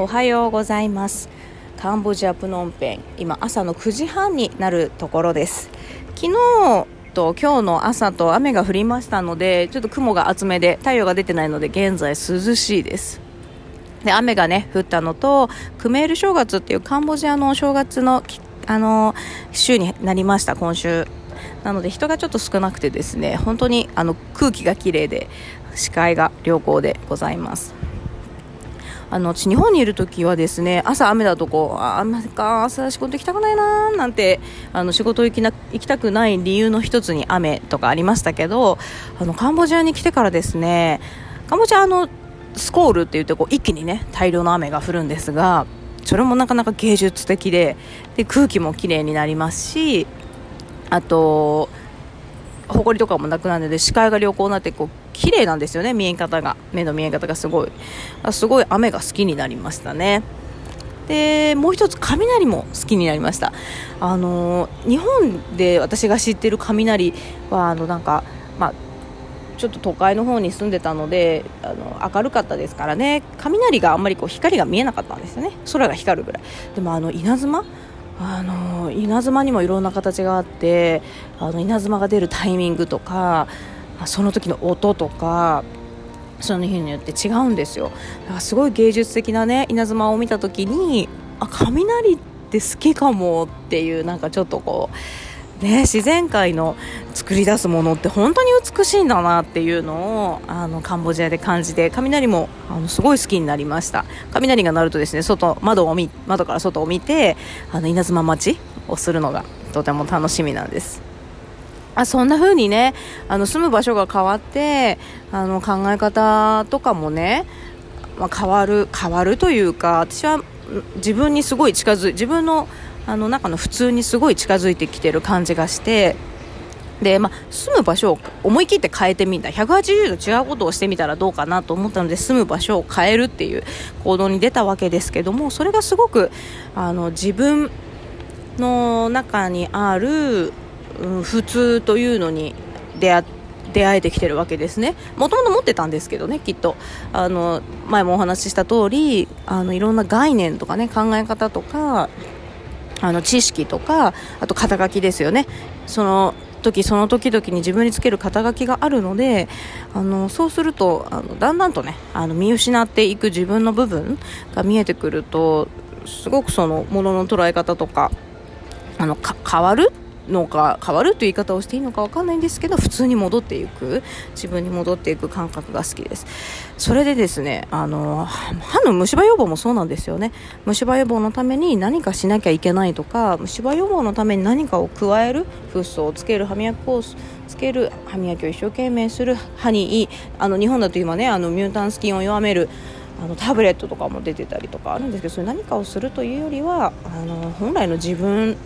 おはようございます。カンボジアプノンペン今朝の9時半になるところです。昨日と今日の朝と雨が降りましたのでちょっと雲が厚めで太陽が出てないので現在涼しいです。で雨がね降ったのとクメール正月っていうカンボジアの正月のあの週になりました今週。なので人がちょっと少なくてですね本当にあの空気が綺麗で視界が良好でございます。あの私日本にいる時はですね朝雨だとこうあ雨か朝仕事行きたくないななんてあの仕事行きな行きたくない理由の一つに雨とかありましたけどあのカンボジアに来てからですねカンボジアのスコールって言ってこう一気にね大量の雨が降るんですがそれもなかなか芸術的でで空気もきれいになりますしあと埃とかもなくなるので視界が良好になってこう綺麗なんですよね。見え方が。目の見え方がすごい。すごい雨が好きになりましたね。でもう一つ雷も好きになりました。あの日本で私が知ってる雷はあのなんかまあちょっと都会の方に住んでたのであの明るかったですからね。雷があんまりこう光が見えなかったんですよね。空が光るぐらい。でもあの稲妻あの稲妻にもいろんな形があってあの稲妻が出るタイミングとかその時の音とかその日によって違うんですよ。だからすごい芸術的なね稲妻を見た時にあ雷って好きかもっていうなんかちょっとこうね、自然界の作り出すものって本当に美しいんだなっていうのをあのカンボジアで感じて雷もあのすごい好きになりました。雷が鳴るとですね外窓を見窓から外を見てあの稲妻待ちをするのがとても楽しみなんです。あそんな風にねあの住む場所が変わってあの考え方とかもね、まあ、変わる変わるというか私は自分にすごい近づい自分のあの中の普通にすごい近づいてきてる感じがしてで、まあ、住む場所を思い切って変えてみた。180度違うことをしてみたらどうかなと思ったので住む場所を変えるっていう行動に出たわけですけどもそれがすごくあの自分の中にある、うん、普通というのに出会って出会えてきてるわけですね。もともと持ってたんですけどねきっと。あの前もお話しした通りあのいろんな概念とかね考え方とかあの知識とかあと肩書きですよね。その時その時々に自分につける肩書きがあるのであのそうするとあのだんだんとねあの見失っていく自分の部分が見えてくるとすごくそのものの捉え方とかあの変わるのか変わるという言い方をしていいのか分かんないんですけど普通に戻っていく自分に戻っていく感覚が好きです。それでですねあの歯の虫歯予防もそうなんですよね。虫歯予防のために何かしなきゃいけないとか虫歯予防のために何かを加えるフッ素をつける歯磨きをつける歯磨きを一生懸命する歯にいいあの日本だと今ねあのミュータンスキンを弱めるあのタブレットとかも出てたりとかあるんですけどそれ何かをするというよりはあの本来の自分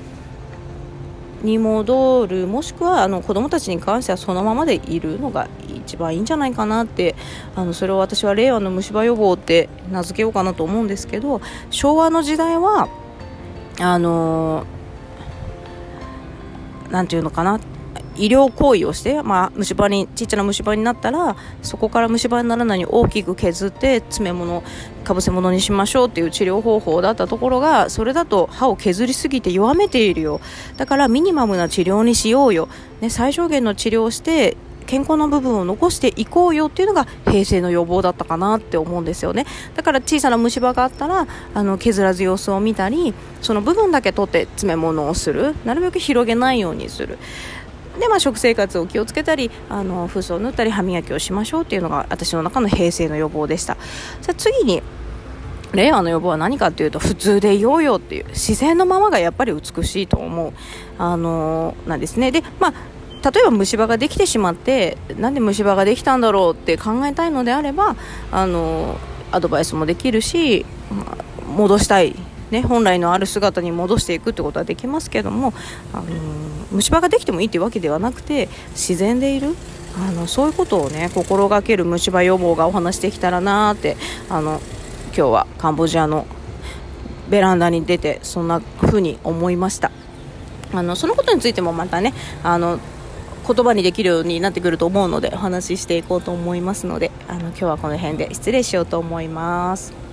に戻るもしくはあの子どもたちに関してはそのままでいるのが一番いいんじゃないかなってあのそれを私は令和の虫歯予防って名付けようかなと思うんですけど昭和の時代はあの何て言うのかな医療行為をして、まあ、虫歯にちっちゃな虫歯になったらそこから虫歯にならないように大きく削って詰め物かぶせ物にしましょうっていう治療方法だったところがそれだと歯を削りすぎて弱めているよ。だからミニマムな治療にしようよ、ね、最小限の治療をして健康な部分を残していこうよ。っていうのが平成の予防だったかなって思うんですよね。だから小さな虫歯があったらあの削らず様子を見たりその部分だけ取って詰め物をする。なるべく広げないようにする。で、まあ、食生活を気をつけたりあの風呂を塗ったり歯磨きをしましょうっていうのが私の中の平成の予防でした。じゃ次に令和の予防は何かっていうと普通でいようよっていう自然のままがやっぱり美しいと思う。あのなんですね。でまあ例えば虫歯ができてしまってなんで虫歯ができたんだろうって考えたいのであればあのアドバイスもできるし戻したいね、本来のある姿に戻していくってことはできますけども、あの虫歯ができてもいいっていうわけではなくて自然でいるあのそういうことをね心がける虫歯予防がお話できたらなってあの今日はカンボジアのベランダに出てそんな風に思いましたあのそのことについてもまたねあの言葉にできるようになってくると思うのでお話ししていこうと思いますのであの今日はこの辺で失礼しようと思います。